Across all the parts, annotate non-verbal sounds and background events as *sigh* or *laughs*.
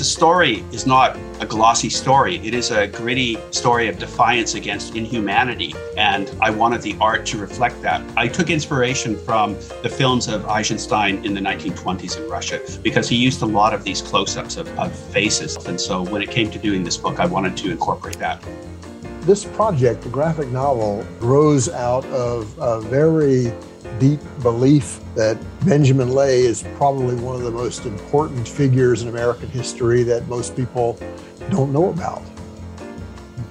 The story is not a glossy story. It is a gritty story of defiance against inhumanity. And I wanted the art to reflect that. I took inspiration from the films of Eisenstein in the 1920s in Russia because he used a lot of these close ups of, of faces. And so when it came to doing this book, I wanted to incorporate that. This project, the graphic novel, grows out of a very deep belief that Benjamin Lay is probably one of the most important figures in American history that most people don't know about.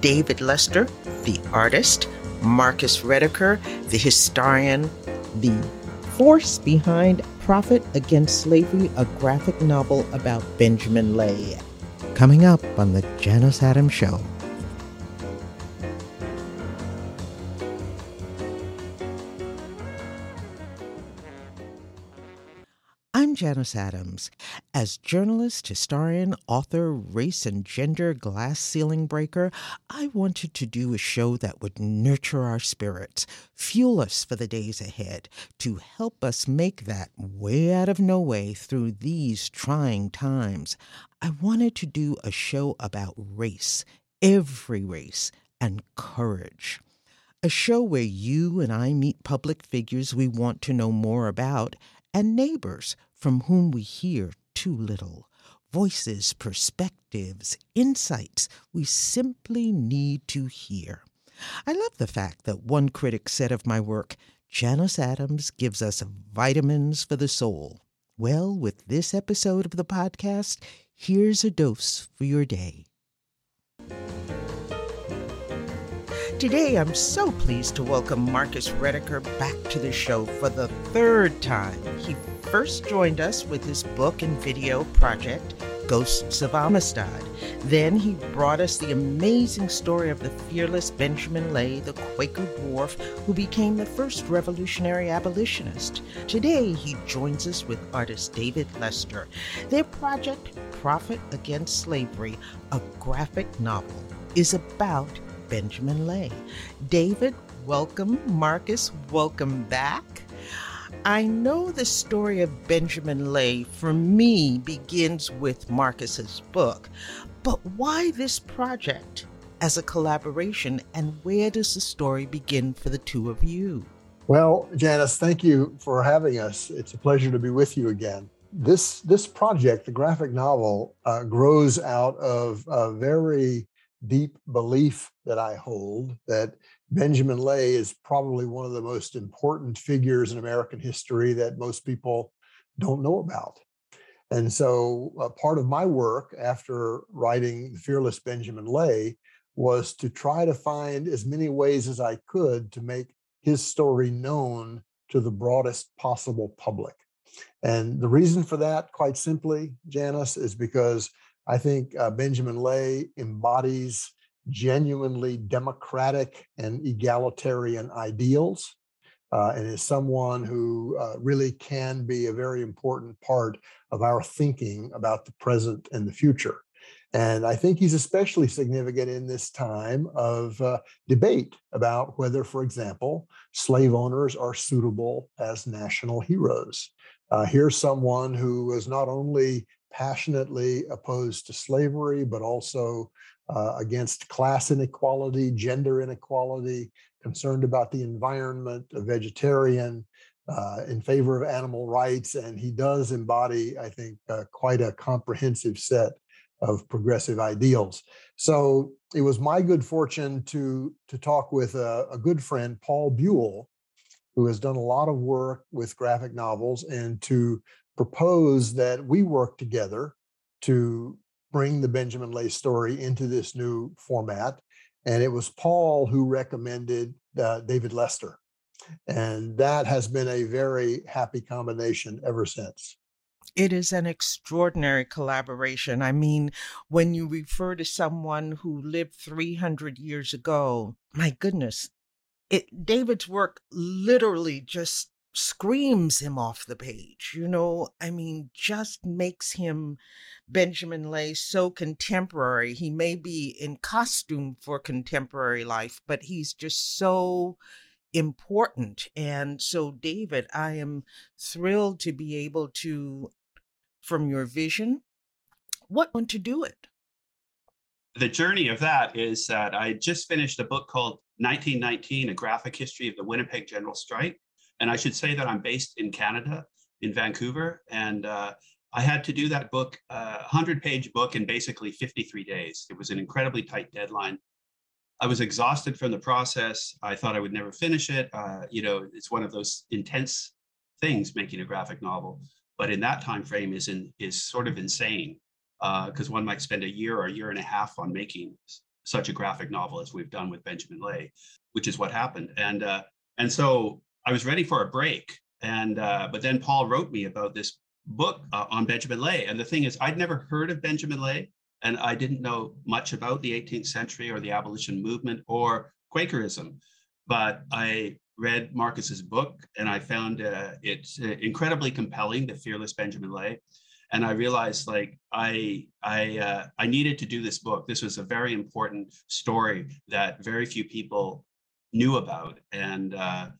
David Lester, the artist, Marcus Rediker, the historian, the force behind Prophet Against Slavery, a graphic novel about Benjamin Lay. Coming up on the Janice Adams Show. Janice Adams. As journalist, historian, author, race and gender glass ceiling breaker, I wanted to do a show that would nurture our spirits, fuel us for the days ahead, to help us make that way out of no way through these trying times. I wanted to do a show about race, every race, and courage. A show where you and I meet public figures we want to know more about and neighbors from whom we hear too little. Voices, perspectives, insights we simply need to hear. I love the fact that one critic said of my work, Janice Adams gives us vitamins for the soul. Well, with this episode of the podcast, here's a dose for your day. Today, I'm so pleased to welcome Marcus Rediker back to the show for the third time. He first joined us with his book and video project, Ghosts of Amistad. Then he brought us the amazing story of the fearless Benjamin Lay, the Quaker dwarf who became the first revolutionary abolitionist. Today, he joins us with artist David Lester. Their project, Prophet Against Slavery, a graphic novel, is about Benjamin Lay. David, welcome. Marcus, welcome back. I know the story of Benjamin Lay for me begins with Marcus's book, but why this project as a collaboration and where does the story begin for the two of you? Well, Janice, thank you for having us. It's a pleasure to be with you again. This this project, the graphic novel, uh, grows out of a very deep belief that I hold that Benjamin Lay is probably one of the most important figures in American history that most people don't know about. And so, uh, part of my work after writing The Fearless Benjamin Lay was to try to find as many ways as I could to make his story known to the broadest possible public. And the reason for that, quite simply, Janice, is because I think uh, Benjamin Lay embodies genuinely democratic and egalitarian ideals uh, and is someone who uh, really can be a very important part of our thinking about the present and the future. And I think he's especially significant in this time of uh, debate about whether, for example, slave owners are suitable as national heroes. Uh, here's someone who was not only passionately opposed to slavery, but also uh, against class inequality, gender inequality, concerned about the environment, a vegetarian, uh, in favor of animal rights. And he does embody, I think, uh, quite a comprehensive set of progressive ideals. So it was my good fortune to, to talk with a, a good friend, Paul Buhle, who has done a lot of work with graphic novels, and to propose that we work together to bring the Benjamin Lay story into this new format. And it was Paul who recommended uh, David Lester. And that has been a very happy combination ever since. It is an extraordinary collaboration. I mean, when you refer to someone who lived 300 years ago, my goodness, it David's work literally just screams him off the page. You know, I mean, just makes him Benjamin Lay so contemporary. He may be in costume for contemporary life, but he's just so important. And so, David, I am thrilled to be able to, from your vision, what want to do it? The journey of that is that I just finished a book called 1919, A Graphic History of the Winnipeg General Strike. And I should say that I'm based in Canada, in Vancouver. And uh, I had to do that book, a uh, 100 page book, in basically 53 days. It was an incredibly tight deadline. I was exhausted from the process. I thought I would never finish it. Uh, you know, it's one of those intense things making a graphic novel, but in that time frame is in, is sort of insane because uh, one might spend a year or a year and a half on making such a graphic novel as we've done with Benjamin Lay, which is what happened. And uh, and so I was ready for a break. And uh, but then Paul wrote me about this book uh, on Benjamin Lay. And the thing is, I'd never heard of Benjamin Lay, and I didn't know much about the 18th century or the abolition movement or Quakerism. But I read Marcus's book, and I found uh, it uh, incredibly compelling, The Fearless Benjamin Lay. And I realized, like, I I uh, I needed to do this book. This was a very important story that very few people knew about, and uh,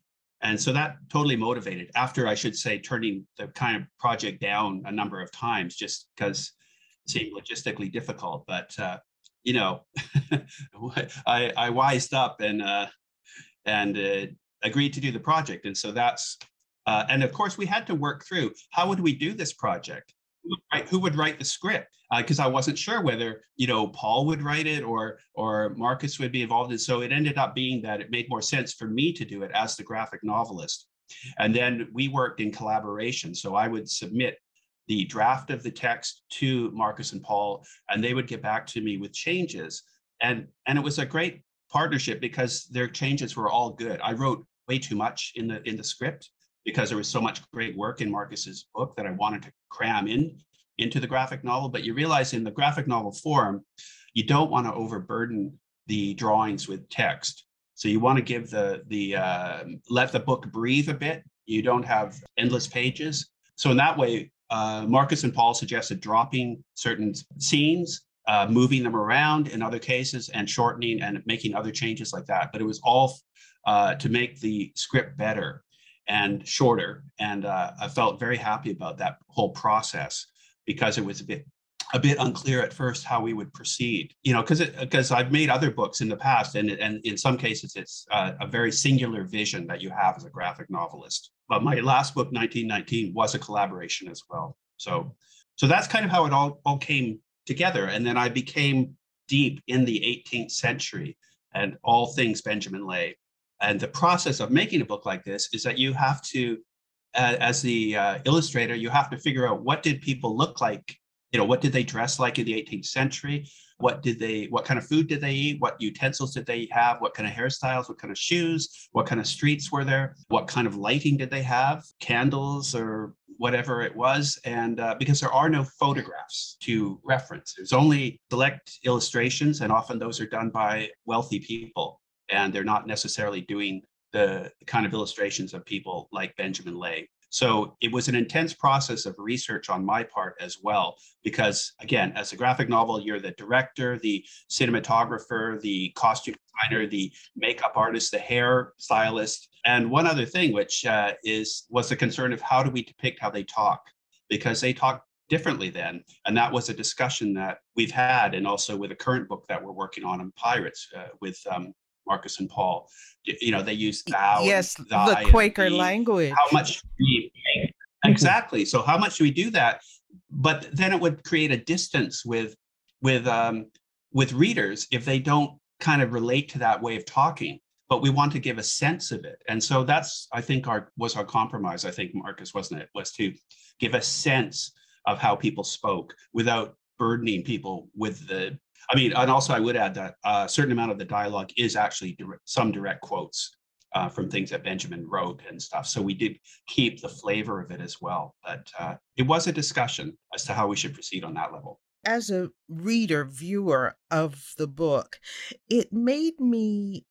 and so that totally motivated after i should say turning the kind of project down a number of times just because it seemed logistically difficult. But uh, you know *laughs* I, I wised up and uh, and uh, agreed to do the project. And so that's uh, and of course we had to work through how would we do this project who would write the script because uh, I wasn't sure whether you know Paul would write it or or Marcus would be involved. And so it ended up being that it made more sense for me to do it as the graphic novelist. And then we worked in collaboration. So I would submit the draft of the text to Marcus and Paul, and they would get back to me with changes. And and it was a great partnership because their changes were all good. I wrote way too much in the in the script because there was so much great work in Marcus's book that I wanted to cram in into the graphic novel, but you realize in the graphic novel form, you don't want to overburden the drawings with text. So you want to give the the uh, let the book breathe a bit. You don't have endless pages. So in that way, uh, Marcus and Paul suggested dropping certain scenes, uh, moving them around in other cases, and shortening and making other changes like that. But it was all uh, to make the script better and shorter. And uh, I felt very happy about that whole process because it was a bit a bit unclear at first how we would proceed you know because because i've made other books in the past and and in some cases it's uh, a very singular vision that you have as a graphic novelist. But my last book 1919 was a collaboration as well. So so that's kind of how it all all came together. And then i became deep in the 18th century and all things benjamin lay and the process of making a book like this is that you have to as the uh, illustrator, you have to figure out what did people look like. You know, what did they dress like in the 18th century? What did they? What kind of food did they eat? What utensils did they have? What kind of hairstyles? What kind of shoes? What kind of streets were there? What kind of lighting did they have? Candles or whatever it was, and uh, because there are no photographs to reference, there's only select illustrations, and often those are done by wealthy people, and they're not necessarily doing the kind of illustrations of people like Benjamin Lay. So it was an intense process of research on my part as well, because again, as a graphic novel, you're the director, the cinematographer, the costume designer, the makeup artist, the hair stylist, and one other thing, which uh, is was the concern of how do we depict how they talk, because they talk differently then, and that was a discussion that we've had, and also with a current book that we're working on on pirates uh, with um, Marcus and Paul. You know, they use thou. Yes, the Quaker the, language. How much we mm-hmm. exactly? So how much do we do that? But then it would create a distance with with um, with readers if they don't kind of relate to that way of talking. But we want to give a sense of it, and so that's I think our was our compromise. I think Marcus wasn't it was to give a sense of how people spoke without burdening people with the I mean, and also I would add that a certain amount of the dialogue is actually direct, some direct quotes uh, from things that Benjamin wrote and stuff. So we did keep the flavor of it as well. But uh, it was a discussion as to how we should proceed on that level. As a reader, viewer of the book, it made me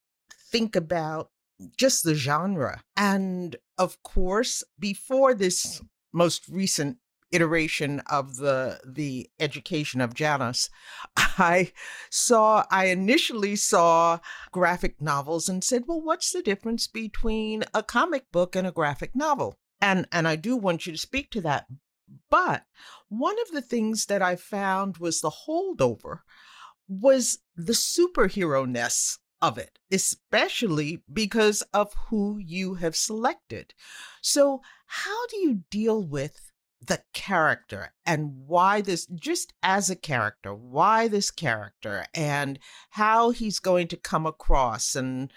think about just the genre. And of course, before this most recent iteration of the the education of Janice, *laughs* I saw I initially saw graphic novels and said, "Well, what's the difference between a comic book and a graphic novel?" And and I do want you to speak to that. But one of the things that I found was the holdover was the superhero ness of it, especially because of who you have selected. So, how do you deal with the character and why this, just as a character, why this character and how he's going to come across and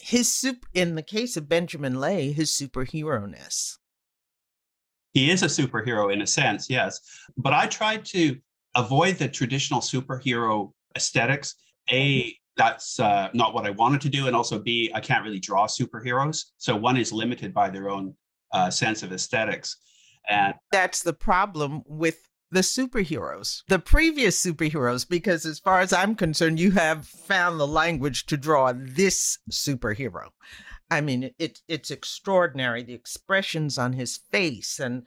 his soup in the case of Benjamin Lay, his superhero ness? He is a superhero in a sense, yes. But I tried to avoid the traditional superhero aesthetics. A, that's uh, not what I wanted to do. And also, B, I can't really draw superheroes. So one is limited by their own uh, sense of aesthetics. And that's the problem with the superheroes, the previous superheroes, because as far as I'm concerned, you have found the language to draw this superhero. I mean, it, it's extraordinary. The expressions on his face and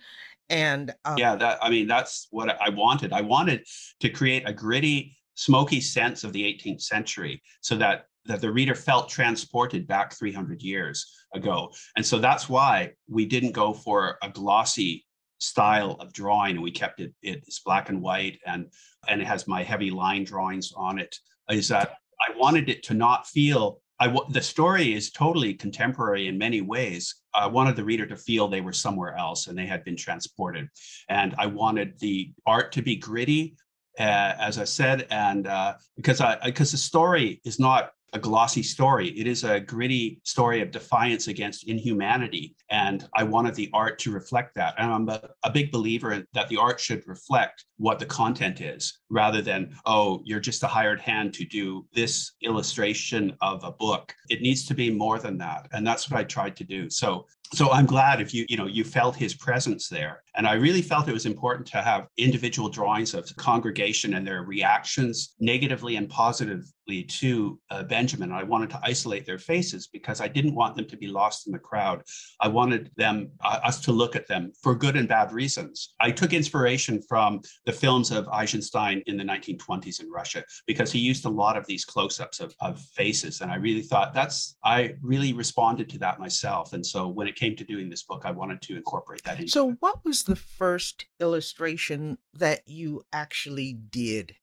and um, yeah, that I mean, that's what I wanted. I wanted to create a gritty smoky sense of the 18th century so that that the reader felt transported back 300 years ago and so that's why we didn't go for a glossy style of drawing and we kept it it's black and white and and it has my heavy line drawings on it is that i wanted it to not feel I the story is totally contemporary in many ways. I wanted the reader to feel they were somewhere else and they had been transported. And I wanted the art to be gritty, uh, as I said, and uh, because I because the story is not a glossy story. It is a gritty story of defiance against inhumanity. And I wanted the art to reflect that. And I'm a, a, big believer in that the art should reflect what the content is rather than, oh, you're just a hired hand to do this illustration of a book. It needs to be more than that. And that's what I tried to do. So so i'm glad if you you know you felt his presence there. And i really felt it was important to have individual drawings of congregation and their reactions negatively and positively to uh, benjamin. I wanted to isolate their faces because i didn't want them to be lost in the crowd. I wanted them uh, us to look at them for good and bad reasons. I took inspiration from the films of eisenstein in the 1920s in russia because he used a lot of these close-ups of, of faces. And i really thought that's i really responded to that myself. And so when it came to doing this book, I wanted to incorporate that. Into so, what was the first illustration that you actually did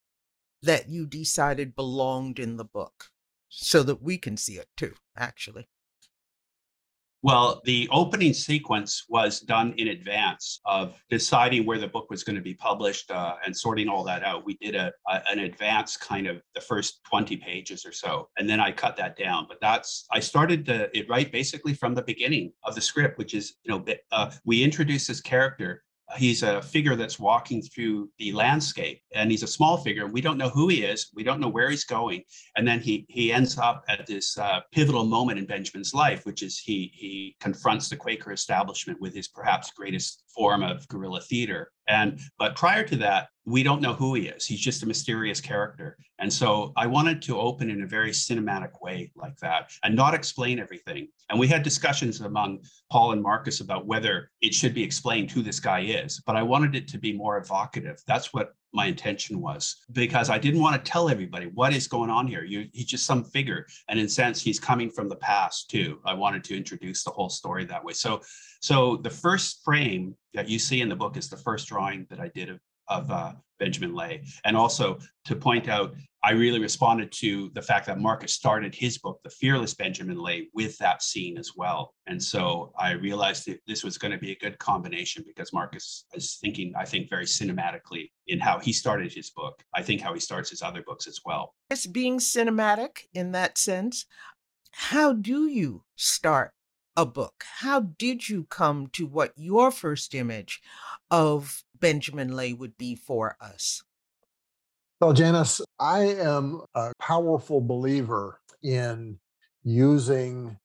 that you decided belonged in the book so that we can see it too, actually? Well, the opening sequence was done in advance of deciding where the book was going to be published uh, and sorting all that out. We did a, a, an advance kind of the first 20 pages or so, and then I cut that down. But that's I started the, it right basically from the beginning of the script, which is you know uh, we introduce this character he's a figure that's walking through the landscape and he's a small figure. We don't know who he is. We don't know where he's going. And then he he ends up at this uh, pivotal moment in benjamin's life which is he he confronts the quaker establishment with his perhaps greatest form of guerrilla theater. And but prior to that we don't know who he is he's just a mysterious character and so i wanted to open in a very cinematic way like that and not explain everything and we had discussions among paul and marcus about whether it should be explained who this guy is but i wanted it to be more evocative that's what my intention was because I didn't want to tell everybody what is going on here. You, he's just some figure, and in a sense, he's coming from the past too. I wanted to introduce the whole story that way. So, so the first frame that you see in the book is the first drawing that I did of of uh, Benjamin Lay. And also to point out, I really responded to the fact that Marcus started his book, The Fearless Benjamin Lay, with that scene as well. And so I realized that this was going to be a good combination because Marcus is thinking, I think, very cinematically in how he started his book. I think how he starts his other books as well. It's being cinematic in that sense. How do you start a book? How did you come to what your first image of Benjamin Lay would be for us? Well, Janice, I am a powerful believer in using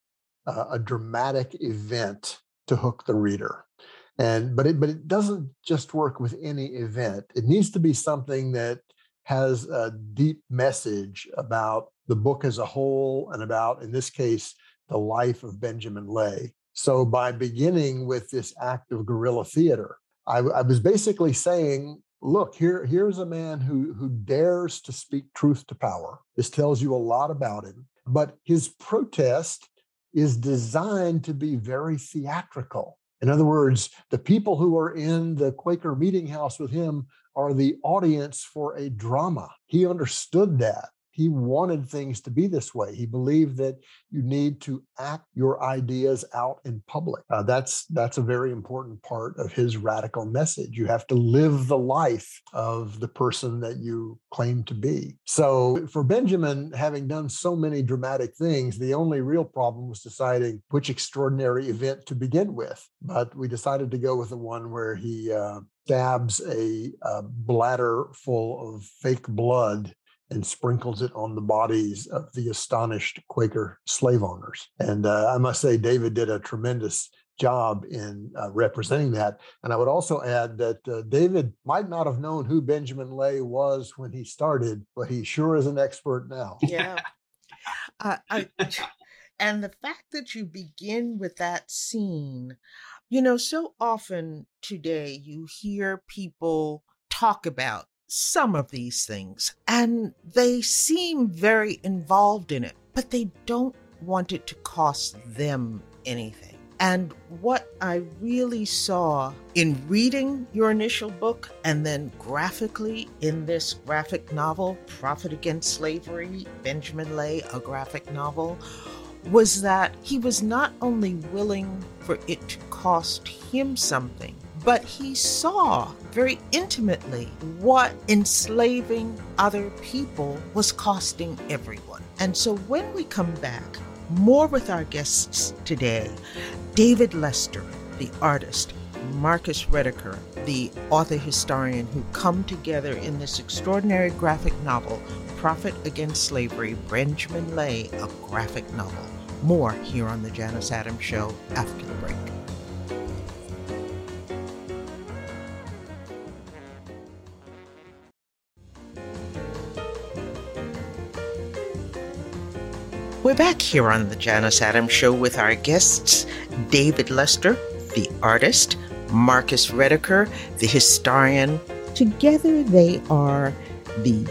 a dramatic event to hook the reader. And but it but it doesn't just work with any event. It needs to be something that has a deep message about the book as a whole and about, in this case, the life of Benjamin Lay. So by beginning with this act of guerrilla theater, I, I was basically saying, look, here, here's a man who, who dares to speak truth to power. This tells you a lot about him. But his protest is designed to be very theatrical. In other words, the people who are in the Quaker meeting house with him are the audience for a drama. He understood that he wanted things to be this way. He believed that you need to act your ideas out in public. Uh, that's that's a very important part of his radical message. You have to live the life of the person that you claim to be. So for Benjamin, having done so many dramatic things, the only real problem was deciding which extraordinary event to begin with. But we decided to go with the one where he uh, stabs a, a bladder full of fake blood and sprinkles it on the bodies of the astonished Quaker slave owners. And uh, I must say, David did a tremendous job in uh, representing that. And I would also add that uh, David might not have known who Benjamin Lay was when he started, but he sure is an expert now. Yeah. *laughs* Uh, I, and the fact that you begin with that scene, you know, so often today you hear people talk about some of these things, and they seem very involved in it, but they don't want it to cost them anything. And what I really saw in reading your initial book and then graphically in this graphic novel, Prophet Against Slavery, Benjamin Lay, a graphic novel, was that he was not only willing for it to cost him something, but he saw very intimately what enslaving other people was costing everyone. And so when we come back, more with our guests today David Lester, the artist, Marcus Rediker, the author historian, who come together in this extraordinary graphic novel, Prophet Against Slavery, Benjamin Lay, a graphic novel. More here on The Janice Adams Show after the break. We're back here on the Janice Adams Show with our guests, David Lester, the artist, Marcus Rediker, the historian. Together, they are the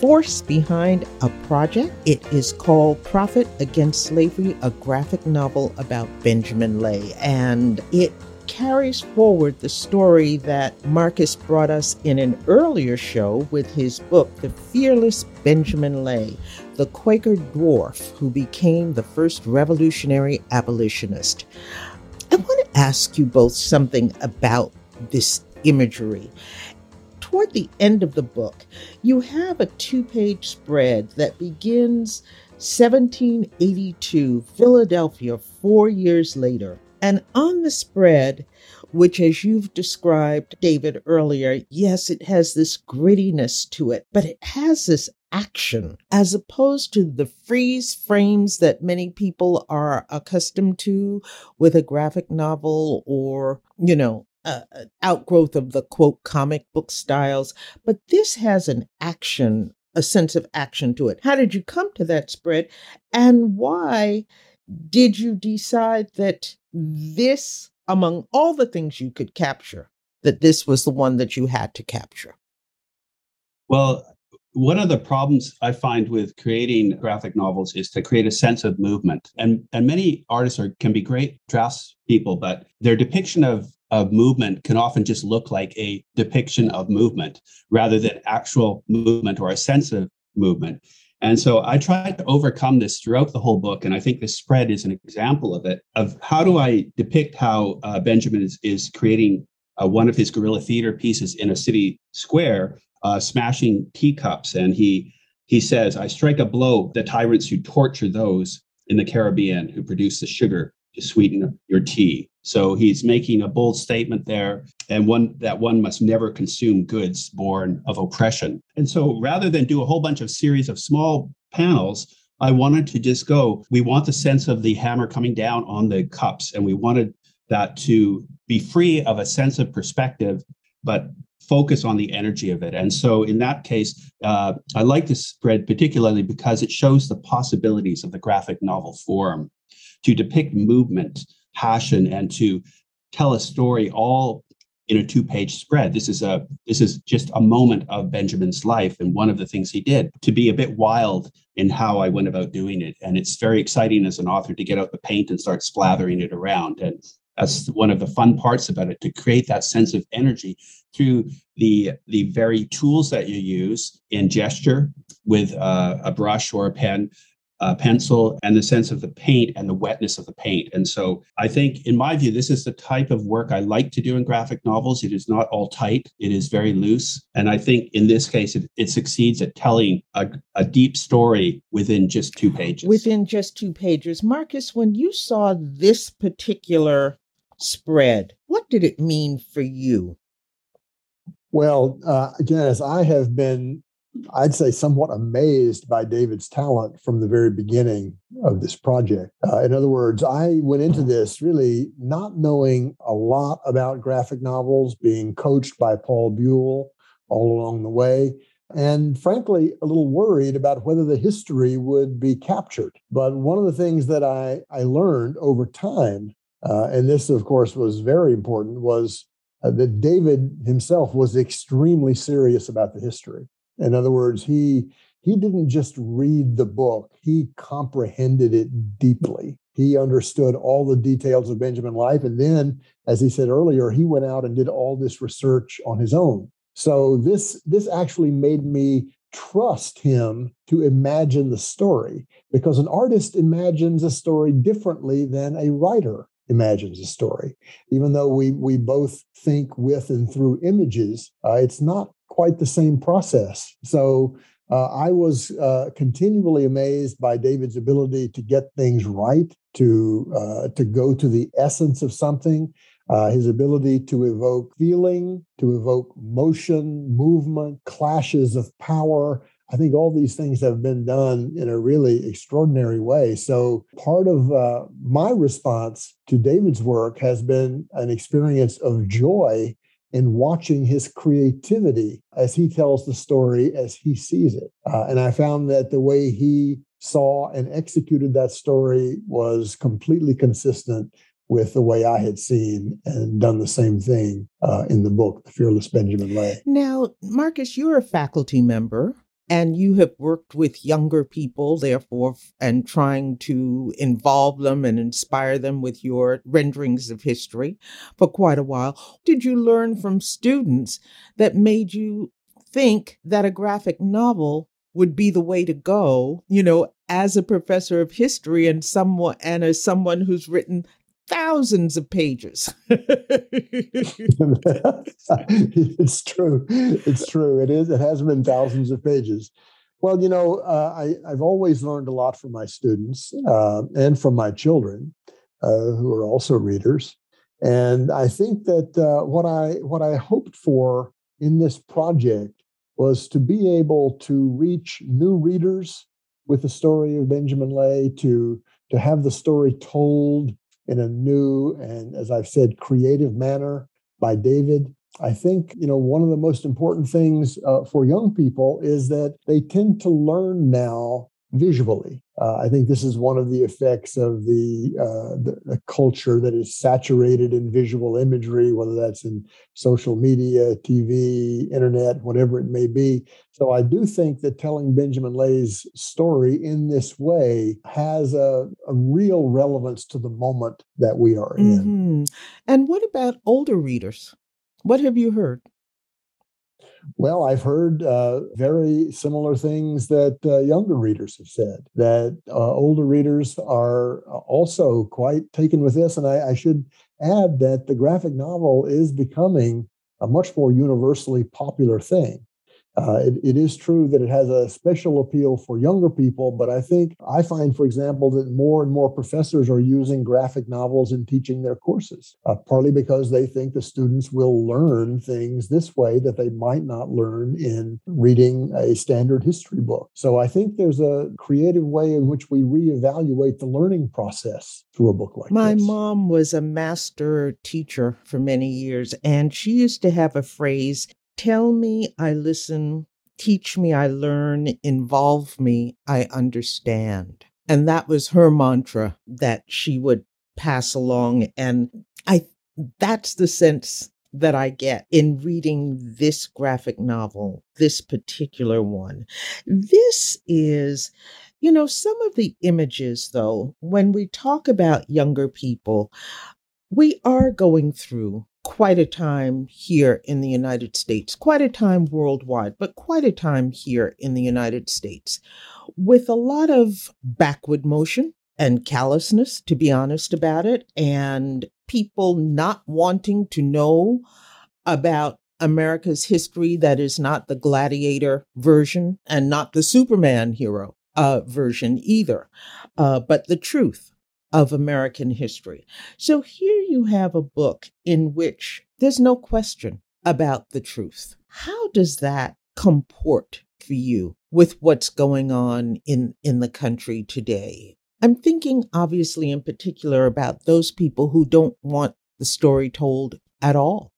force behind a project. It is called Prophet Against Slavery, a graphic novel about Benjamin Lay. And it carries forward the story that Marcus brought us in an earlier show with his book, The Fearless Benjamin Lay, the Quaker dwarf who became the first revolutionary abolitionist. I want to ask you both something about this imagery. Toward the end of the book, you have a two page spread that begins 1782, Philadelphia, four years later. And on the spread, which, as you've described, David, earlier, yes, it has this grittiness to it, but it has this action as opposed to the freeze frames that many people are accustomed to with a graphic novel or, you know, uh, outgrowth of the quote comic book styles. But this has an action, a sense of action to it. How did you come to that spread? And why did you decide that this, among all the things you could capture, that this was the one that you had to capture? Well, one of the problems I find with creating graphic novels is to create a sense of movement. And, and many artists are, can be great drafts people, but their depiction of, of movement can often just look like a depiction of movement rather than actual movement or a sense of movement. And so I tried to overcome this throughout the whole book. And I think this spread is an example of it of how do I depict how uh, Benjamin is, is creating uh, one of his guerrilla theater pieces in a city square uh, smashing teacups, and he he says, "I strike a blow the tyrants who torture those in the Caribbean who produce the sugar to sweeten your tea." So he's making a bold statement there, and one that one must never consume goods born of oppression. And so, rather than do a whole bunch of series of small panels, I wanted to just go. We want the sense of the hammer coming down on the cups, and we wanted that to be free of a sense of perspective, but focus on the energy of it. And so, in that case, uh, I like this spread particularly because it shows the possibilities of the graphic novel form to depict movement, passion, and to tell a story all in a two-page spread. This is a this is just a moment of Benjamin's life and one of the things he did to be a bit wild in how I went about doing it. And it's very exciting as an author to get out the paint and start splattering it around. And That's one of the fun parts about it to create that sense of energy through the the very tools that you use in gesture with uh, a brush or a pen uh, pencil and the sense of the paint and the wetness of the paint. And so I think, in my view, this is the type of work I like to do in graphic novels. It is not all tight, it is very loose. And I think in this case, it, it succeeds at telling a, a deep story within just two pages. Within just two pages. Marcus, when you saw this particular spread, what did it mean for you? Well, uh, Janice, I have been I'd say, somewhat amazed by David's talent from the very beginning of this project. Uh, in other words, I went into this really not knowing a lot about graphic novels, being coached by Paul Buhle all along the way. And frankly, a little worried about whether the history would be captured. But one of the things that I, I learned over time, uh, and this, of course, was very important, was uh, that David himself was extremely serious about the history. In other words, he he didn't just read the book, he comprehended it deeply. He understood all the details of Benjamin life. And then, as he said earlier, he went out and did all this research on his own. So this this actually made me trust him to imagine the story because an artist imagines a story differently than a writer imagines a story. Even though we we both think with and through images, uh, it's not quite the same process. So uh, I was uh, continually amazed by David's ability to get things right, to uh, to go to the essence of something. Uh, his ability to evoke feeling, to evoke motion, movement, clashes of power. I think all these things have been done in a really extraordinary way. So, part of uh, my response to David's work has been an experience of joy in watching his creativity as he tells the story as he sees it. Uh, and I found that the way he saw and executed that story was completely consistent with the way I had seen and done the same thing uh, in the book, The Fearless Benjamin Lay. Now, Marcus, you're a faculty member and you have worked with younger people, therefore, and trying to involve them and inspire them with your renderings of history for quite a while. Did you learn from students that made you think that a graphic novel would be the way to go, you know, as a professor of history and someone and as someone who's written thousands of pages. *laughs* *laughs* it's true. It's true. It is. It has been thousands of pages. Well, you know, uh, I, have always learned a lot from my students uh, and from my children, uh, who are also readers. And I think that uh, what I what I hoped for in this project was to be able to reach new readers with the story of Benjamin Lay, to to have the story told in a new and, as I've said, creative manner by David. I think you know one of the most important things uh, for young people is that they tend to learn now visually. Uh, I think this is one of the effects of the, uh, the, the culture that is saturated in visual imagery, whether that's in social media, TV, internet, whatever it may be. So I do think that telling Benjamin Lay's story in this way has a, a real relevance to the moment that we are in. Mm-hmm. And what about older readers? What have you heard? Well, I've heard uh, very similar things that uh, younger readers have said, that uh, older readers are also quite taken with this. And I, I should add that the graphic novel is becoming a much more universally popular thing. Uh, it, it is true that it has a special appeal for younger people, but I think I find, for example, that more and more professors are using graphic novels in teaching their courses, uh, partly because they think the students will learn things this way that they might not learn in reading a standard history book. So I think there's a creative way in which we reevaluate the learning process through a book like My this. My mom was a master teacher for many years, and she used to have a phrase Tell me, I listen. Teach me, I learn. Involve me, I understand. And that was her mantra that she would pass along. And I, that's the sense that I get in reading this graphic novel, this particular one. This is, you know, some of the images, though, when we talk about younger people, We are going through quite a time here in the United States, quite a time worldwide, but quite a time here in the United States with a lot of backward motion and callousness, to be honest about it, and people not wanting to know about America's history that is not the gladiator version and not the Superman hero uh, version either, uh, but the truth of American history. So here you have a book in which there's no question about the truth. How does that comport for you with what's going on in, in the country today? I'm thinking, obviously, in particular, about those people who don't want the story told at all.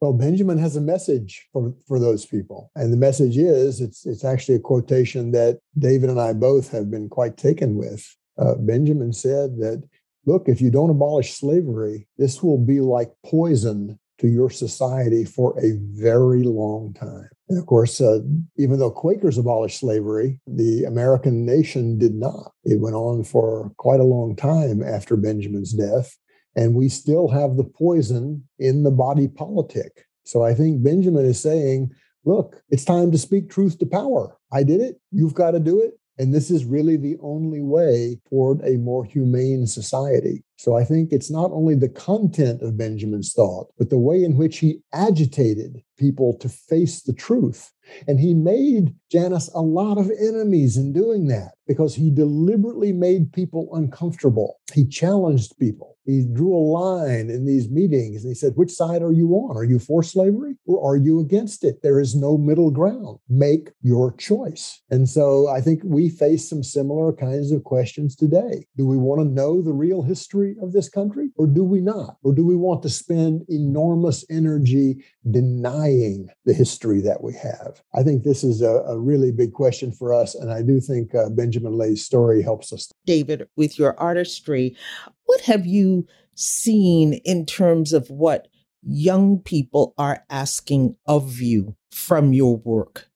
Well, Benjamin has a message for, for those people. And the message is it's, it's actually a quotation that David and I both have been quite taken with. Uh, Benjamin said that, look, if you don't abolish slavery, this will be like poison to your society for a very long time. And of course, uh, even though Quakers abolished slavery, the American nation did not. It went on for quite a long time after Benjamin's death. And we still have the poison in the body politic. So I think Benjamin is saying, look, it's time to speak truth to power. I did it. You've got to do it. And this is really the only way toward a more humane society. So I think it's not only the content of Benjamin's thought, but the way in which he agitated people to face the truth. And he made Janice a lot of enemies in doing that because he deliberately made people uncomfortable. He challenged people he drew a line in these meetings and he said, Which side are you on? Are you for slavery or are you against it? There is no middle ground. Make your choice. And so I think we face some similar kinds of questions today. Do we want to know the real history of this country or do we not? Or do we want to spend enormous energy denying the history that we have? I think this is a, a really big question for us. And I do think uh, Benjamin Lay's story helps us. David, with your artistry, what have you seen in terms of what young people are asking of you from your work?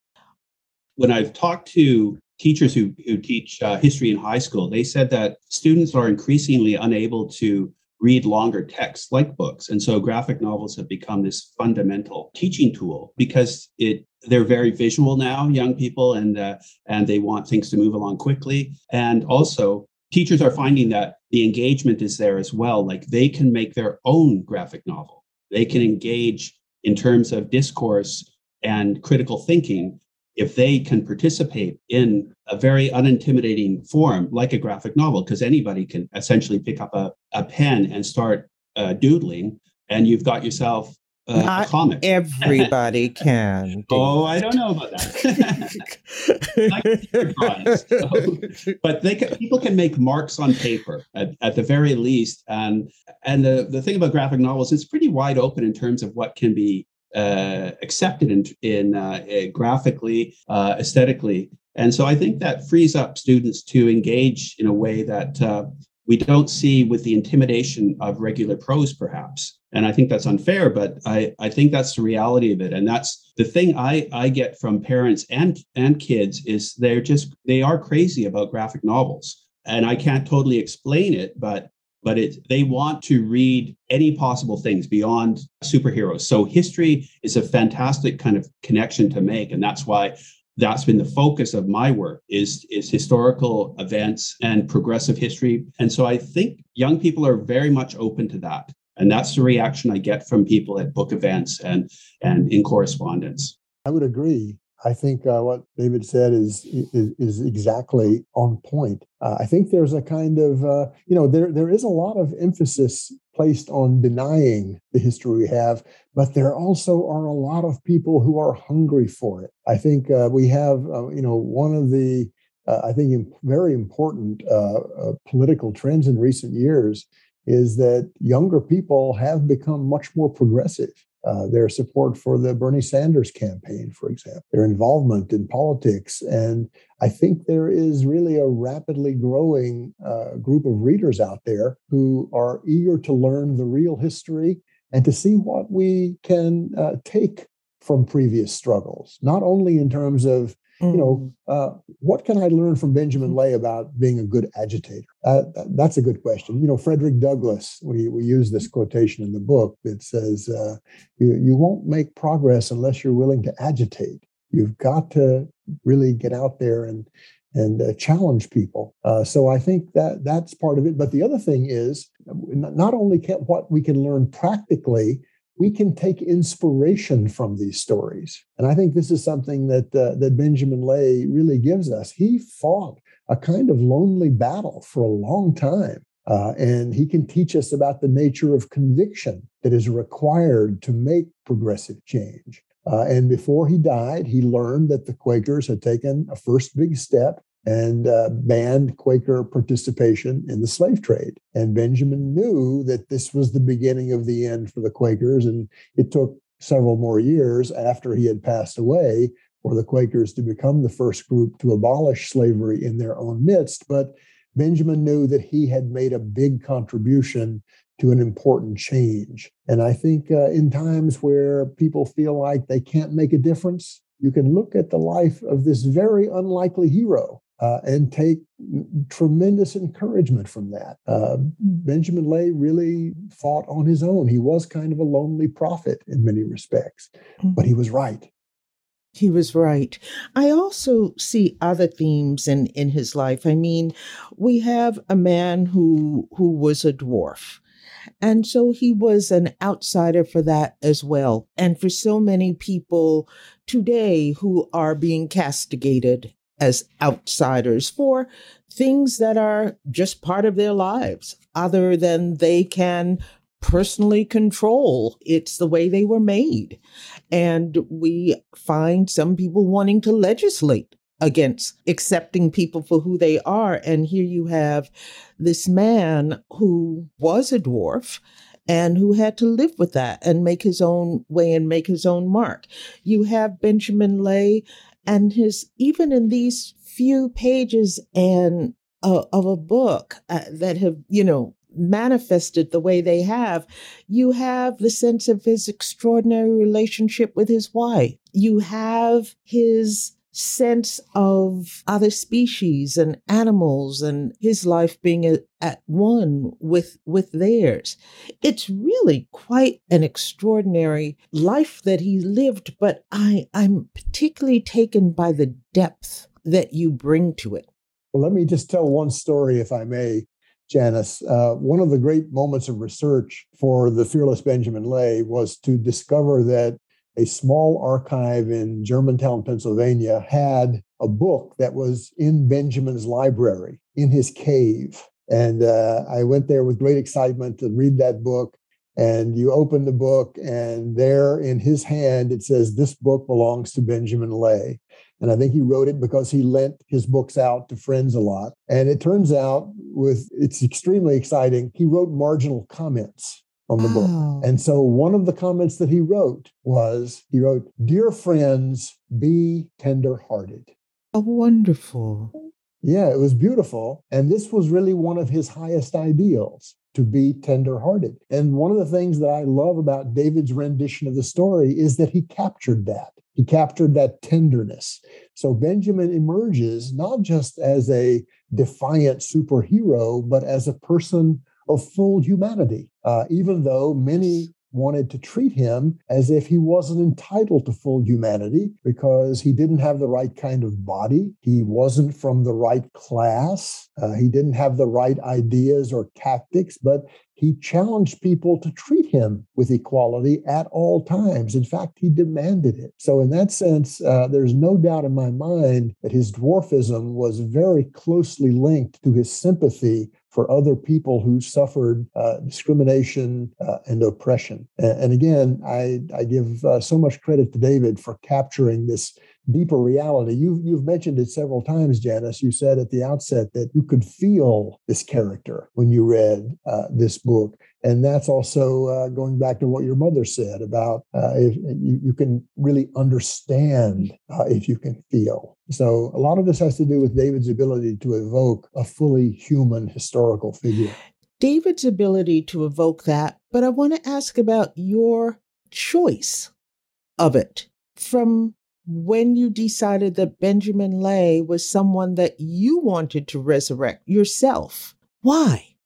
When I've talked to teachers who, who teach uh, history in high school, they said that students are increasingly unable to read longer texts like books. And so graphic novels have become this fundamental teaching tool because it they're very visual now, young people, and uh, and they want things to move along quickly. And also, teachers are finding that the engagement is there as well. Like they can make their own graphic novel. They can engage in terms of discourse and critical thinking if they can participate in a very unintimidating form like a graphic novel, because anybody can essentially pick up a, a pen and start uh, doodling, and you've got yourself uh, Not comic. Everybody *laughs* can. oh, I don't know about that. *laughs* so, but they can, people can make marks on paper at, at the very least, and and the the thing about graphic novels, it's pretty wide open in terms of what can be uh, accepted in in uh, graphically, uh, aesthetically, and so I think that frees up students to engage in a way that uh, we don't see with the intimidation of regular prose, perhaps. And I think that's unfair, but I, I think that's the reality of it. And that's the thing I, I get from parents and, and kids is they're just, they are crazy about graphic novels. And I can't totally explain it, but but it they want to read any possible things beyond superheroes. So history is a fantastic kind of connection to make. And that's why that's been the focus of my work is is historical events and progressive history and so i think young people are very much open to that and that's the reaction i get from people at book events and and in correspondence i would agree I think uh, what David said is, is, is exactly on point. Uh, I think there's a kind of uh, you know there there is a lot of emphasis placed on denying the history we have, but there also are a lot of people who are hungry for it. I think uh, we have uh, you know one of the uh, I think very important political trends in recent years is that younger people have become much more progressive uh, their support for the Bernie Sanders campaign, for example, their involvement in politics. And I think there is really a rapidly growing uh, group of readers out there who are eager to learn the real history and to see what we can uh, take from previous struggles, not only in terms of you know, mm. uh, what can I learn from Benjamin Lay about being a good agitator? Uh, that's a good question. You know, Frederick Douglass, we, we use this quotation in the book that says, uh, you, you won't make progress unless you're willing to agitate. You've got to really get out there and and uh, challenge people. Uh, so I think that that's part of it. But the other thing is not only can, what we can learn practically, we can take inspiration from these stories. And I think this is something that uh, that Benjamin Lay really gives us. He fought a kind of lonely battle for a long time. Uh, and he can teach us about the nature of conviction that is required to make progressive change. Uh, and before he died, he learned that the Quakers had taken a first big step and uh, banned Quaker participation in the slave trade. And Benjamin knew that this was the beginning of the end for the Quakers. And it took several more years after he had passed away for the Quakers to become the first group to abolish slavery in their own midst. But Benjamin knew that he had made a big contribution to an important change. And I think uh, in times where people feel like they can't make a difference, you can look at the life of this very unlikely hero uh, and take tremendous encouragement from that. Uh, Benjamin Lay really fought on his own. He was kind of a lonely prophet in many respects, mm-hmm. but he was right. He was right. I also see other themes in, in his life. I mean, we have a man who who was a dwarf. And so he was an outsider for that as well. And for so many people today who are being castigated as outsiders for things that are just part of their lives, other than they can personally control. It's the way they were made. And we find some people wanting to legislate against accepting people for who they are. And here you have this man who was a dwarf and who had to live with that and make his own way and make his own mark. You have Benjamin Lay and his even in these few pages and uh, of a book uh, that have you know manifested the way they have you have the sense of his extraordinary relationship with his wife. You have his sense of other species and animals and his life being a, at one with with theirs. It's really quite an extraordinary life that he lived but i i'm particularly taken by the depth that you bring to it. Well let me just tell one story if i may Janice, uh, one of the great moments of research for the fearless Benjamin Lay was to discover that a small archive in Germantown, Pennsylvania, had a book that was in Benjamin's library in his cave. And uh, I went there with great excitement to read that book. And you open the book, and there in his hand, it says, This book belongs to Benjamin Lay. And I think he wrote it because he lent his books out to friends a lot. And it turns out, with it's extremely exciting, he wrote marginal comments on the book. Oh. And so one of the comments that he wrote was he wrote, Dear friends, be tenderhearted. Oh, wonderful. Yeah, it was beautiful. And this was really one of his highest ideals to be tenderhearted. And one of the things that I love about David's rendition of the story is that he captured that. He captured that tenderness. So Benjamin emerges not just as a defiant superhero, but as a person of full humanity, uh, even though many wanted to treat him as if he wasn't entitled to full humanity because he didn't have the right kind of body. He wasn't from the right class. Uh, he didn't have the right ideas or tactics, but he challenged people to treat him with equality at all times. In fact, he demanded it. So, in that sense, uh, there's no doubt in my mind that his dwarfism was very closely linked to his sympathy for other people who suffered uh, discrimination uh, and oppression. And, and, again, I, I give uh, so much credit to David for capturing this deeper reality. You've, you've mentioned it several times, Janice. You said at the outset that you could feel this character when you read uh, this book. And that's also uh, going back to what your mother said about uh, if you, you, can really understand uh, if you can feel. So a lot of this has to do with David's ability to evoke a fully human historical figure. David's ability to evoke that, but I want to ask about your choice of it from when you decided that Benjamin Lay was someone that you wanted to resurrect yourself. Why?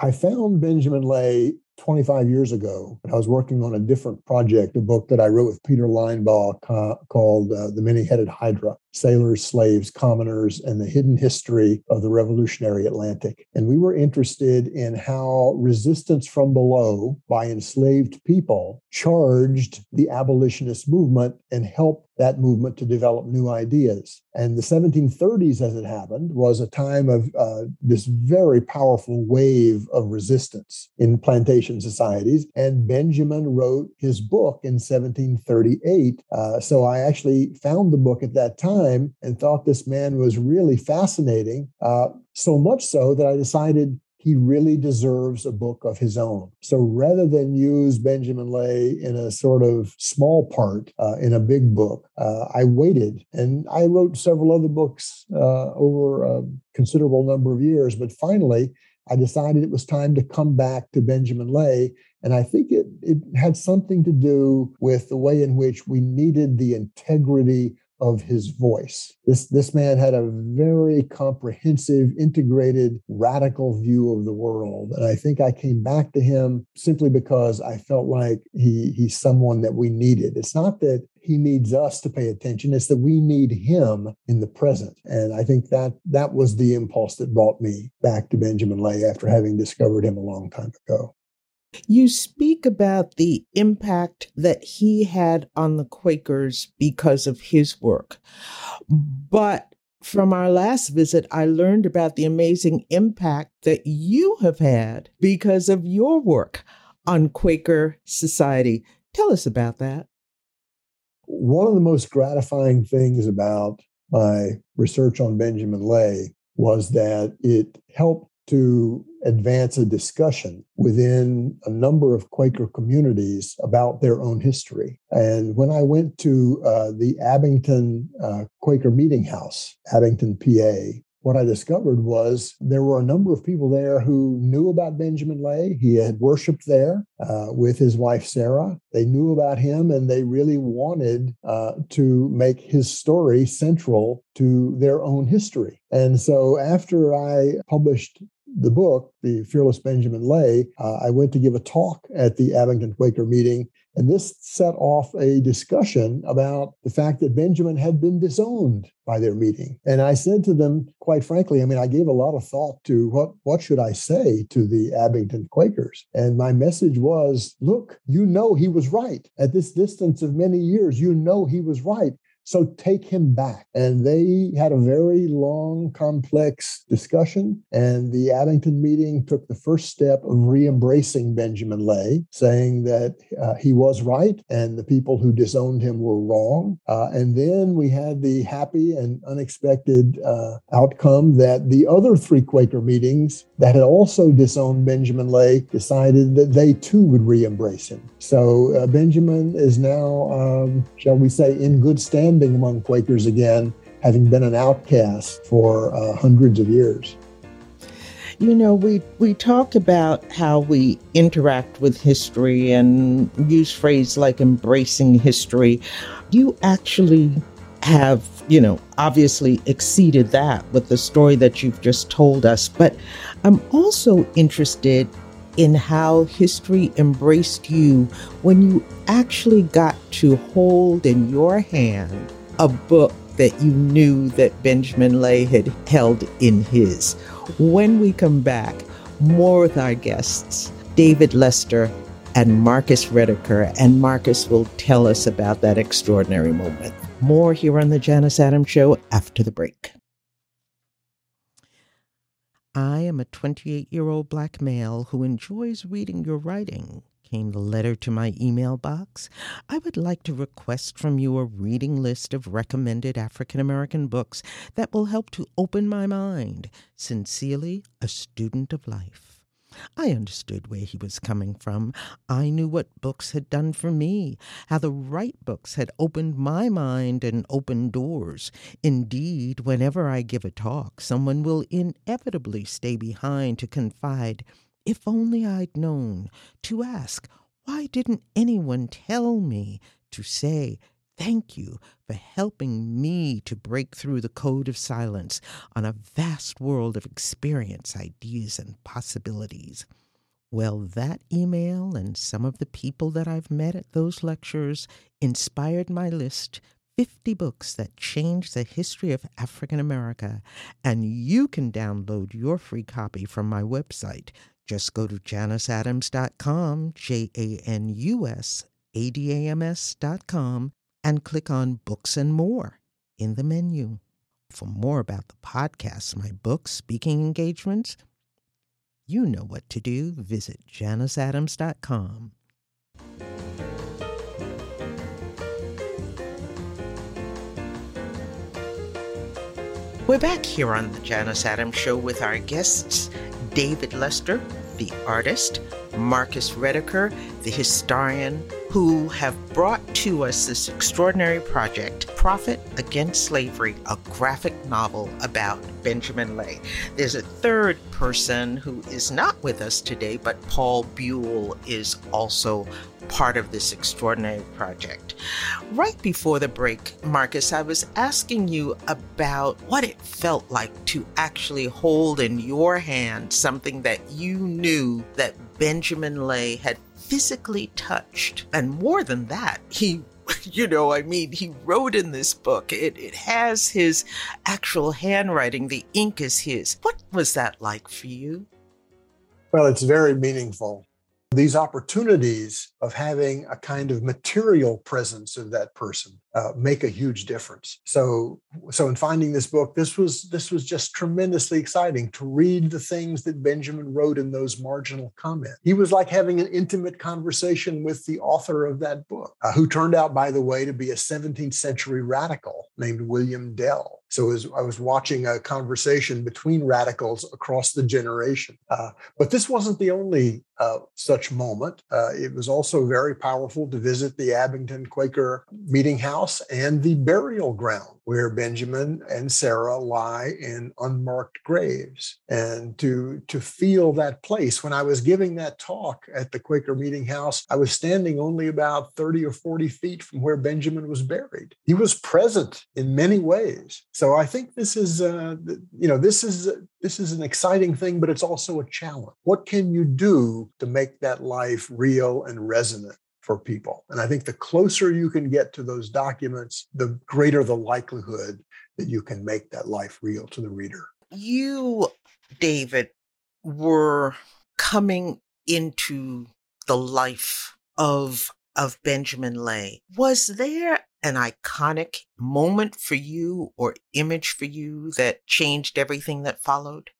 I found Benjamin Lay 25 years ago, I was working on a different project, a book that I wrote with Peter Linebaugh ca- called uh, The Many Headed Hydra Sailors, Slaves, Commoners, and the Hidden History of the Revolutionary Atlantic. And we were interested in how resistance from below by enslaved people charged the abolitionist movement and helped that movement to develop new ideas. And the 1730s, as it happened, was a time of uh, this very powerful wave of resistance in plantation societies. And Benjamin wrote his book in 1738. Uh, so I actually found the book at that time and thought this man was really fascinating. Uh, so much so that I decided he really deserves a book of his own. So rather than use Benjamin Lay in a sort of small part uh, in a big book, uh, I waited and I wrote several other books uh, over a considerable number of years. But finally, I decided it was time to come back to Benjamin Lay. And I think it, it had something to do with the way in which we needed the integrity of his voice. This, this man had a very comprehensive, integrated, radical view of the world. And I think I came back to him simply because I felt like he, he's someone that we needed. It's not that he needs us to pay attention, it's that we need him in the present. And I think that that was the impulse that brought me back to Benjamin Lay after having discovered him a long time ago. You speak about the impact that he had on the Quakers because of his work. But from our last visit, I learned about the amazing impact that you have had because of your work on Quaker society. Tell us about that. One of the most gratifying things about my research on Benjamin Lay was that it helped to advance a discussion within a number of Quaker communities about their own history. And when I went to uh, the Abington uh, Quaker Meeting House, Abington, PA, what I discovered was there were a number of people there who knew about Benjamin Lay. He had worshiped there uh, with his wife Sarah. They knew about him and they really wanted uh, to make his story central to their own history. And so after I published the book, The Fearless Benjamin Lay, uh, I went to give a talk at the Abington Quaker meeting. And this set off a discussion about the fact that Benjamin had been disowned by their meeting. And I said to them, quite frankly, I mean, I gave a lot of thought to what, what should I say to the Abington Quakers? And my message was, look, you know he was right. At this distance of many years, you know he was right. So take him back. And they had a very long, complex discussion. And the Abington meeting took the first step of re embracing Benjamin Lay, saying that uh, he was right and the people who disowned him were wrong. Uh, and then we had the happy and unexpected uh, outcome that the other three Quaker meetings that had also disowned Benjamin Lay decided that they too would re embrace him. So uh, Benjamin is now, um, shall we say, in good standing among Quakers again, having been an outcast for uh, hundreds of years. You know, we, we talk about how we interact with history and use phrases like embracing history. You actually have, you know, obviously exceeded that with the story that you've just told us. But I'm also interested in how history embraced you when you actually got to hold in your hand a book that you knew that Benjamin Lay had held in his. When we come back, more with our guests, David Lester and Marcus Rediker, and Marcus will tell us about that extraordinary moment. More here on The Janice Adams Show after the break. I am a 28 year old black male who enjoys reading your writing. Came the letter to my email box. I would like to request from you a reading list of recommended African American books that will help to open my mind. Sincerely, a student of life. I understood where he was coming from. I knew what books had done for me, how the right books had opened my mind and opened doors. Indeed, whenever I give a talk, someone will inevitably stay behind to confide, if only I'd known, to ask, why didn't anyone tell me, to say, thank you for helping me to break through the code of silence on a vast world of experience, ideas, and possibilities. Well, that email and some of the people that I've met at those lectures inspired my list 50 books that changed the history of African America. And you can download your free copy from my website. Just go to janiceadams.com, J A N U S A D A M S.com, and click on Books and More in the menu. For more about the podcast, my books, speaking engagements, you know what to do. Visit janiceadams.com. We're back here on the Janice Adams Show with our guests, David Lester, the artist, Marcus Rediker, the historian, who have brought to us this extraordinary project, Prophet Against Slavery, a graphic novel about Benjamin Lay. There's a third person who is not with us today, but Paul Buhle is also part of this extraordinary project. Right before the break, Marcus, I was asking you about what it felt like to actually hold in your hand something that you knew that Benjamin Lay had physically touched. And more than that, he *laughs* you know, I mean, he wrote in this book. It, it has his actual handwriting. The ink is his. What was that like for you? Well, it's very meaningful these opportunities of having a kind of material presence of that person uh, make a huge difference so so in finding this book this was this was just tremendously exciting to read the things that benjamin wrote in those marginal comments he was like having an intimate conversation with the author of that book uh, who turned out by the way to be a 17th century radical named william dell so was, I was watching a conversation between radicals across the generation. Uh, but this wasn't the only uh, such moment. Uh, it was also very powerful to visit the Abington Quaker Meeting House and the burial ground where Benjamin and Sarah lie in unmarked graves. And to, to feel that place, when I was giving that talk at the Quaker Meeting House, I was standing only about 30 or 40 feet from where Benjamin was buried. He was present in many ways. So I think this is, uh, you know, this is this is an exciting thing, but it's also a challenge. What can you do to make that life real and resonant? For people. And I think the closer you can get to those documents, the greater the likelihood that you can make that life real to the reader. You, David, were coming into the life of of Benjamin Lay. Was there an iconic moment for you or image for you that changed everything that followed?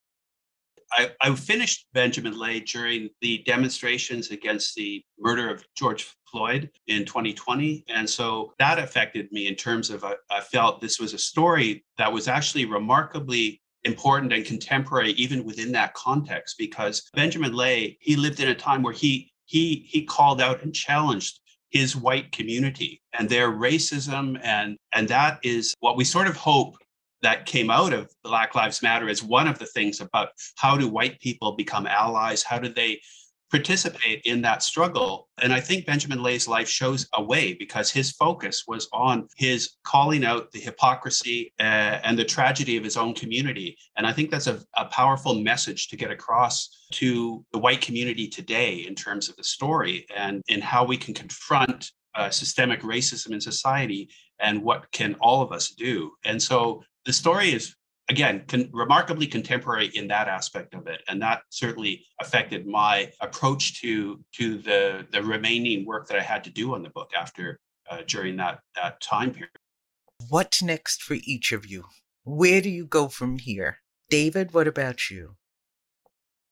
I, I, finished Benjamin Lay during the demonstrations against the murder of George Floyd in 2020. And so that affected me in terms of I, I felt this was a story that was actually remarkably important and contemporary even within that context because Benjamin Lay he lived in a time where he he he called out and challenged his white community and their racism and and that is what we sort of hope that came out of Black Lives Matter is one of the things about how do white people become allies? How do they participate in that struggle? And I think Benjamin Lay's life shows a way because his focus was on his calling out the hypocrisy uh, and the tragedy of his own community. And I think that's a, a powerful message to get across to the white community today in terms of the story and in how we can confront uh, systemic racism in society and what can all of us do. And so the story is again con- remarkably contemporary in that aspect of it and that certainly affected my approach to to the the remaining work that i had to do on the book after uh, during that that time period. What's next for each of you? Where do you go from here? David what about you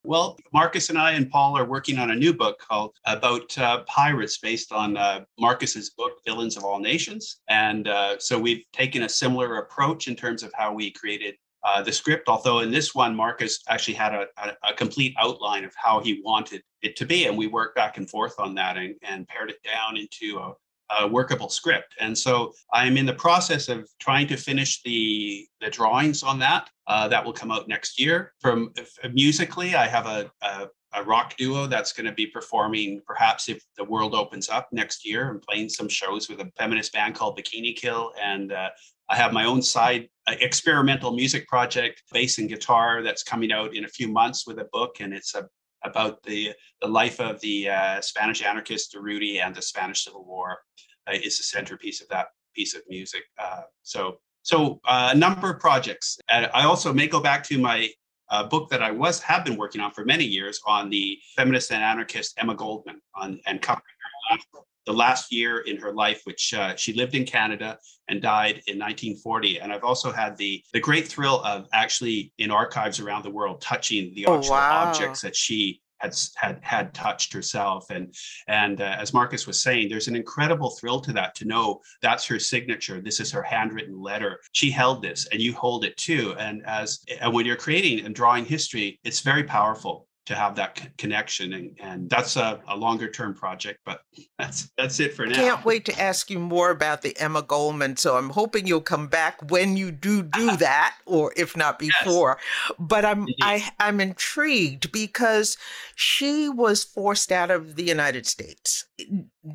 well, Marcus and I and Paul are working on a new book called about uh, pirates, based on uh, Marcus's book "Villains of All Nations." And uh, so we've taken a similar approach in terms of how we created uh, the script. Although in this one, Marcus actually had a, a, a, complete outline of how he wanted it to be, and we worked back and forth on that and, and pared it down into a, a workable script. And so I'm in the process of trying to finish the the drawings on that. Uh, that will come out next year. From uh, musically, I have a, a, a rock duo that's going to be performing, perhaps if the world opens up next year, and playing some shows with a feminist band called Bikini Kill. And uh, I have my own side uh, experimental music project, bass and guitar, that's coming out in a few months with a book, and it's a, about the the life of the uh, Spanish anarchist Durruti and the Spanish Civil War. Uh, is the centerpiece of that piece of music. Uh, so so uh, a number of projects. And I also may go back to my uh, book that I was have been working on for many years on the feminist and anarchist Emma Goldman on and covering her the last year in her life, which uh, she lived in Canada and died in 1940. And I've also had the the great thrill of actually in archives around the world touching the oh, wow. objects that she had had had touched herself. And and uh, as marcus was saying there's an incredible thrill to that to know that's her signature. This is her handwritten letter. She held this and you hold it too. And as and when you're creating and drawing history it's very powerful to have that c- connection and, and that's a, a longer term project but that's that's it for now Can't wait to ask you more about the Emma Goldman. So I'm hoping you'll come back when you do do *laughs* that, or if not Yes. before. But I'm Indeed. I I'm intrigued because she was forced out of the United States.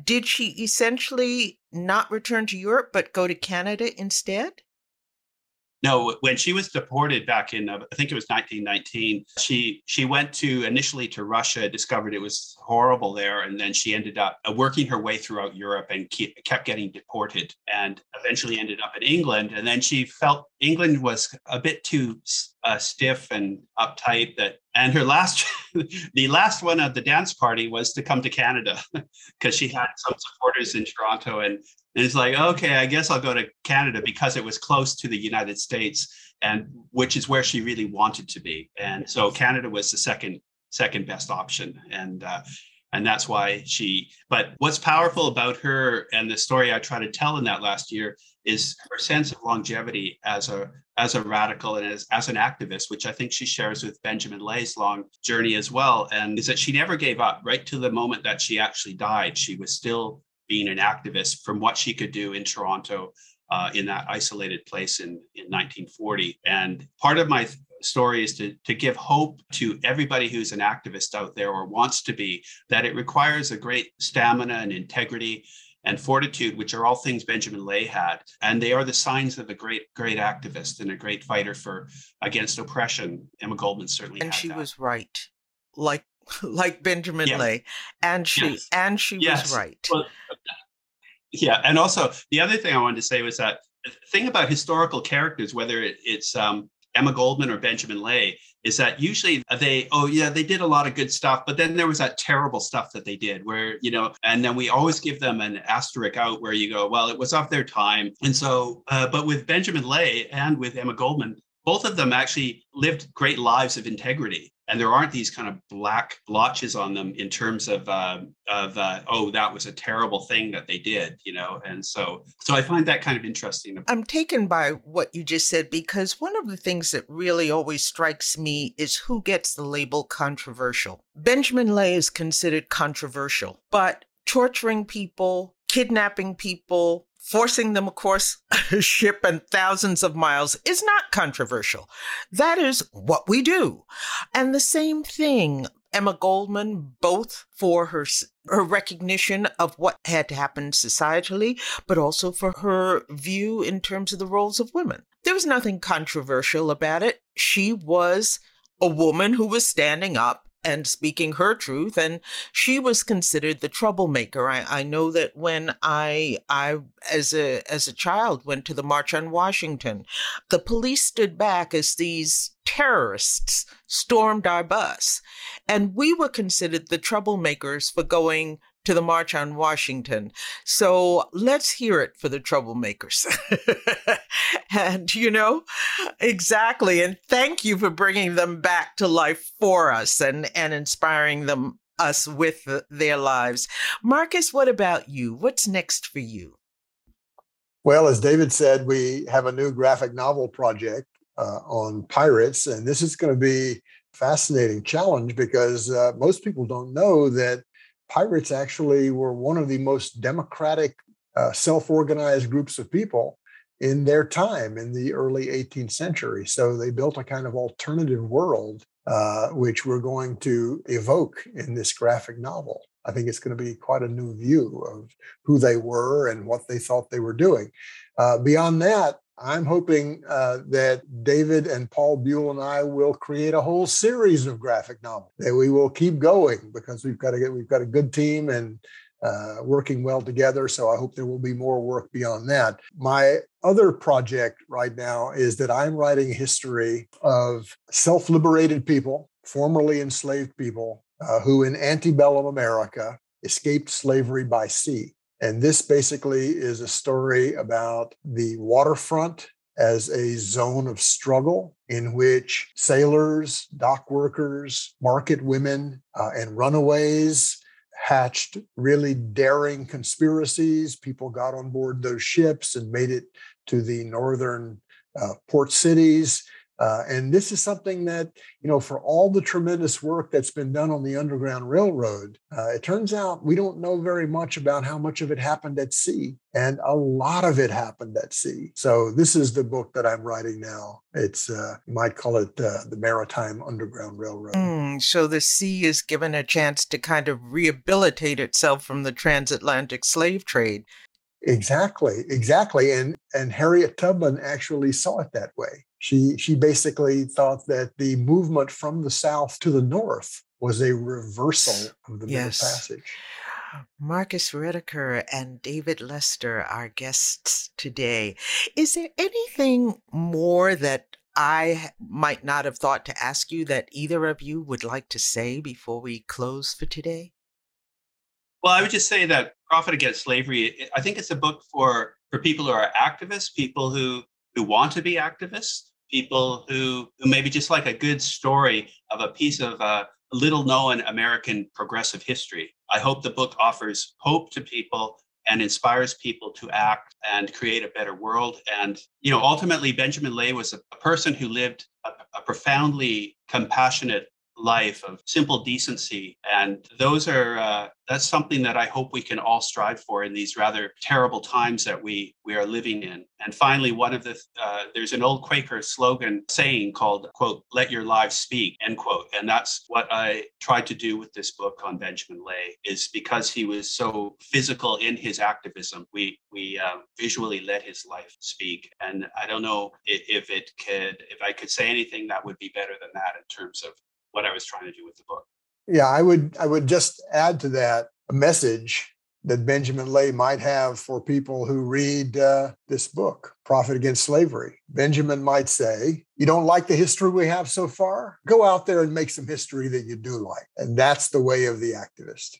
Did she essentially not return to Europe but go to Canada instead? No, when she was deported back in, uh, I think it was 1919, she she went to initially to Russia, discovered it was horrible there, and then she ended up uh, working her way throughout Europe and keep, kept getting deported, and eventually ended up in England. And then she felt England was a bit too uh, stiff and uptight. That and her last, *laughs* the last one of the dance party was to come to Canada *laughs* because she had some supporters in Toronto, and and it's like, okay, I guess I'll go to Canada because it was close to the United States, and which is where she really wanted to be. And so Canada was the second second best option, and uh, and that's why she. But what's powerful about her and the story I try to tell in that last year is her sense of longevity as a as a radical and as, as an activist, which I think she shares with Benjamin Lay's long journey as well. And is that she never gave up right to the moment that she actually died. She was still being an activist from what she could do in Toronto uh, in that isolated place in, in 1940. And part of my th- story is to, to give hope to everybody who's an activist out there or wants to be that it requires a great stamina and integrity and fortitude, which are all things Benjamin Lay had. And they are the signs of a great, great activist and a great fighter for against oppression. Emma Goldman certainly And she that. was right, like *laughs* like Benjamin Yeah. Lay, and she Yes. and she Yes. was right. Well, yeah, and also the other thing I wanted to say was that the thing about historical characters, whether it, it's um, Emma Goldman or Benjamin Lay, is that usually they, oh yeah, they did a lot of good stuff, but then there was that terrible stuff that they did, where you know, and then we always give them an asterisk out where you go, well, it was of their time, and so, uh, but with Benjamin Lay and with Emma Goldman, both of them actually lived great lives of integrity and there aren't these kind of black blotches on them in terms of uh, of uh, oh that was a terrible thing that they did you know and so so i find that kind of interesting I'm taken by what you just said because one of the things that really always strikes me is who gets the label controversial. Benjamin Lay is considered controversial, but torturing people, kidnapping people, forcing them across *laughs* a ship and thousands of miles is not controversial. That is what we do. And the same thing Emma Goldman, both for her, her recognition of what had happened societally, but also for her view in terms of the roles of women. There was nothing controversial about it. She was a woman who was standing up and speaking her truth, and she was considered the troublemaker. I, I know that when I I as a as a child went to the March on Washington, the police stood back as these terrorists stormed our bus. And we were considered the troublemakers for going to the March on Washington. So let's hear it for the troublemakers. *laughs* and, you know, exactly. And thank you for bringing them back to life for us and, and inspiring them us with th- their lives. Marcus, what about you? What's next for you? Well, as David said, we have a new graphic novel project uh, on pirates, and this is going to be fascinating challenge because uh, most people don't know that pirates actually were one of the most democratic, uh, self-organized groups of people in their time in the early 18th century. So they built a kind of alternative world uh, which we're going to evoke in this graphic novel. I think it's going to be quite a new view of who they were and what they thought they were doing. Uh, beyond that, I'm hoping uh, that David and Paul Buhle and I will create a whole series of graphic novels that we will keep going because we've got to get we've got a good team and uh, working well together. So I hope there will be more work beyond that. My other project right now is that I'm writing a history of self-liberated people, formerly enslaved people, uh, who in antebellum America escaped slavery by sea. And this basically is a story about the waterfront as a zone of struggle in which sailors, dock workers, market women, uh, and runaways hatched really daring conspiracies. People got on board those ships and made it to the northern uh, port cities. Uh, and this is something that, you know, for all the tremendous work that's been done on the Underground Railroad, uh, it turns out we don't know very much about how much of it happened at sea. And a lot of it happened at sea. So this is the book that I'm writing now. It's, uh, you might call it uh, the Maritime Underground Railroad. Mm, so the sea is given a chance to kind of rehabilitate itself from the transatlantic slave trade. Exactly, exactly. And and Harriet Tubman actually saw it that way. She she basically thought that the movement from the south to the north was a reversal of the yes. Middle Passage. Marcus Rediker and David Lester, our guests today. Is there anything more that I might not have thought to ask you that either of you would like to say before we close for today? Well, I would just say that Prophet Against Slavery, I think it's a book for, for people who are activists, people who, who want to be activists, people who, who maybe just like a good story of a piece of uh, little known American progressive history. I hope the book offers hope to people and inspires people to act and create a better world. And, you know, ultimately, Benjamin Lay was a, a person who lived a, a profoundly compassionate life of simple decency. And those are uh, that's something that i hope we can all strive for in these rather terrible times that we we are living in. And finally one of the uh, there's an old quaker slogan saying called quote let your lives speak end quote. And that's what i tried to do with this book on benjamin lay is because he was so physical in his activism we we uh, visually let his life speak. And i don't know if, if it could if i could say anything that would be better than that in terms of what I was trying to do with the book. Yeah, I would I would just add to that a message that Benjamin Lay might have for people who read uh, this book, Prophet Against Slavery. Benjamin might say, You don't like the history we have so far? Go out there and make some history that you do like. And that's the way of the activist.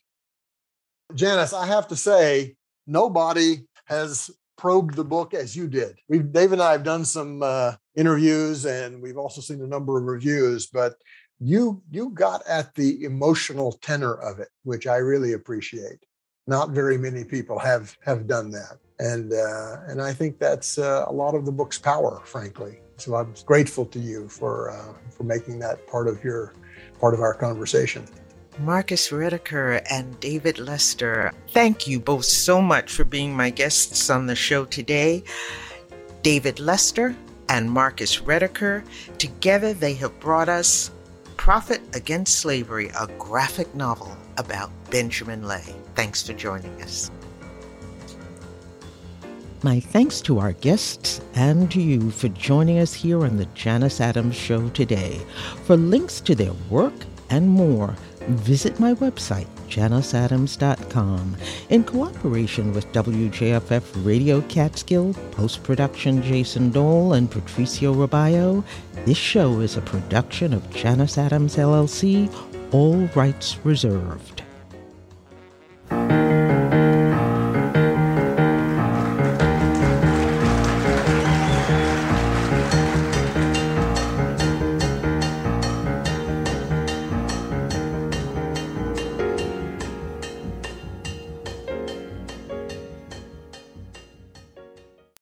Janice, I have to say, nobody has probed the book as you did. We've, Dave and I have done some uh, interviews and we've also seen a number of reviews, but you you got at the emotional tenor of it, which I really appreciate. Not very many people have have done that, and uh, and I think that's uh, a lot of the book's power, frankly. So I'm grateful to you for uh, for making that part of your part of our conversation. Marcus Rediker and David Lester, thank you both so much for being my guests on the show today. David Lester and Marcus Rediker, together they have brought us Prophet Against Slavery, a graphic novel about Benjamin Lay. Thanks for joining us. My thanks to our guests and to you for joining us here on the Janice Adams Show today. For links to their work and more, visit my website, janiceadams.com in cooperation with WJFF Radio Catskill, post production Jason Dole and Patricio Rabayo. This show is a production of Janice Adams LLC, all rights reserved.